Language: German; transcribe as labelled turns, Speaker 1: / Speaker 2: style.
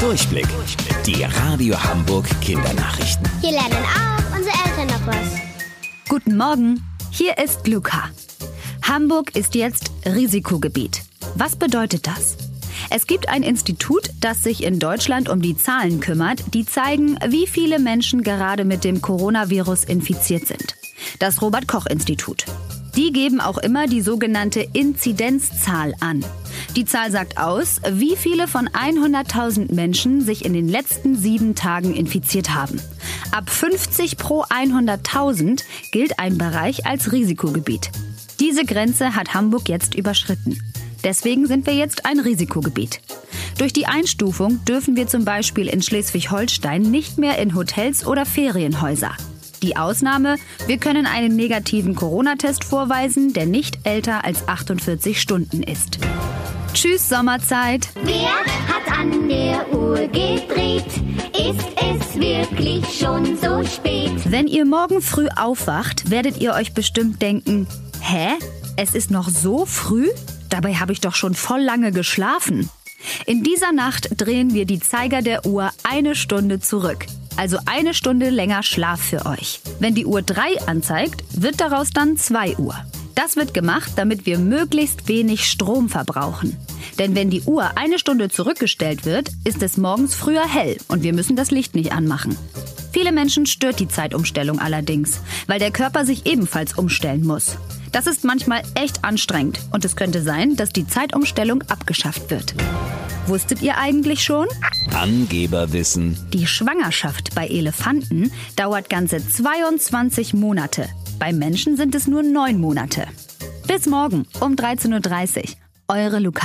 Speaker 1: Durchblick. Die Radio Hamburg Kindernachrichten.
Speaker 2: Hier lernen auch unsere Eltern noch was.
Speaker 3: Guten Morgen, hier ist Luca. Hamburg ist jetzt Risikogebiet. Was bedeutet das? Es gibt ein Institut, das sich in Deutschland um die Zahlen kümmert, die zeigen, wie viele Menschen gerade mit dem Coronavirus infiziert sind. Das Robert Koch Institut. Die geben auch immer die sogenannte Inzidenzzahl an. Die Zahl sagt aus, wie viele von 100.000 Menschen sich in den letzten sieben Tagen infiziert haben. Ab 50 pro 100.000 gilt ein Bereich als Risikogebiet. Diese Grenze hat Hamburg jetzt überschritten. Deswegen sind wir jetzt ein Risikogebiet. Durch die Einstufung dürfen wir zum Beispiel in Schleswig-Holstein nicht mehr in Hotels oder Ferienhäuser. Die Ausnahme, wir können einen negativen Corona-Test vorweisen, der nicht älter als 48 Stunden ist. Tschüss Sommerzeit.
Speaker 4: Wer hat an der Uhr gedreht? Ist es wirklich schon so spät?
Speaker 3: Wenn ihr morgen früh aufwacht, werdet ihr euch bestimmt denken, hä? Es ist noch so früh? Dabei habe ich doch schon voll lange geschlafen. In dieser Nacht drehen wir die Zeiger der Uhr eine Stunde zurück. Also eine Stunde länger Schlaf für euch. Wenn die Uhr 3 anzeigt, wird daraus dann 2 Uhr. Das wird gemacht, damit wir möglichst wenig Strom verbrauchen. Denn wenn die Uhr eine Stunde zurückgestellt wird, ist es morgens früher hell und wir müssen das Licht nicht anmachen. Viele Menschen stört die Zeitumstellung allerdings, weil der Körper sich ebenfalls umstellen muss. Das ist manchmal echt anstrengend und es könnte sein, dass die Zeitumstellung abgeschafft wird. Wusstet ihr eigentlich schon?
Speaker 1: Angeberwissen.
Speaker 3: Die Schwangerschaft bei Elefanten dauert ganze 22 Monate. Bei Menschen sind es nur 9 Monate. Bis morgen um 13.30 Uhr. Eure Luca.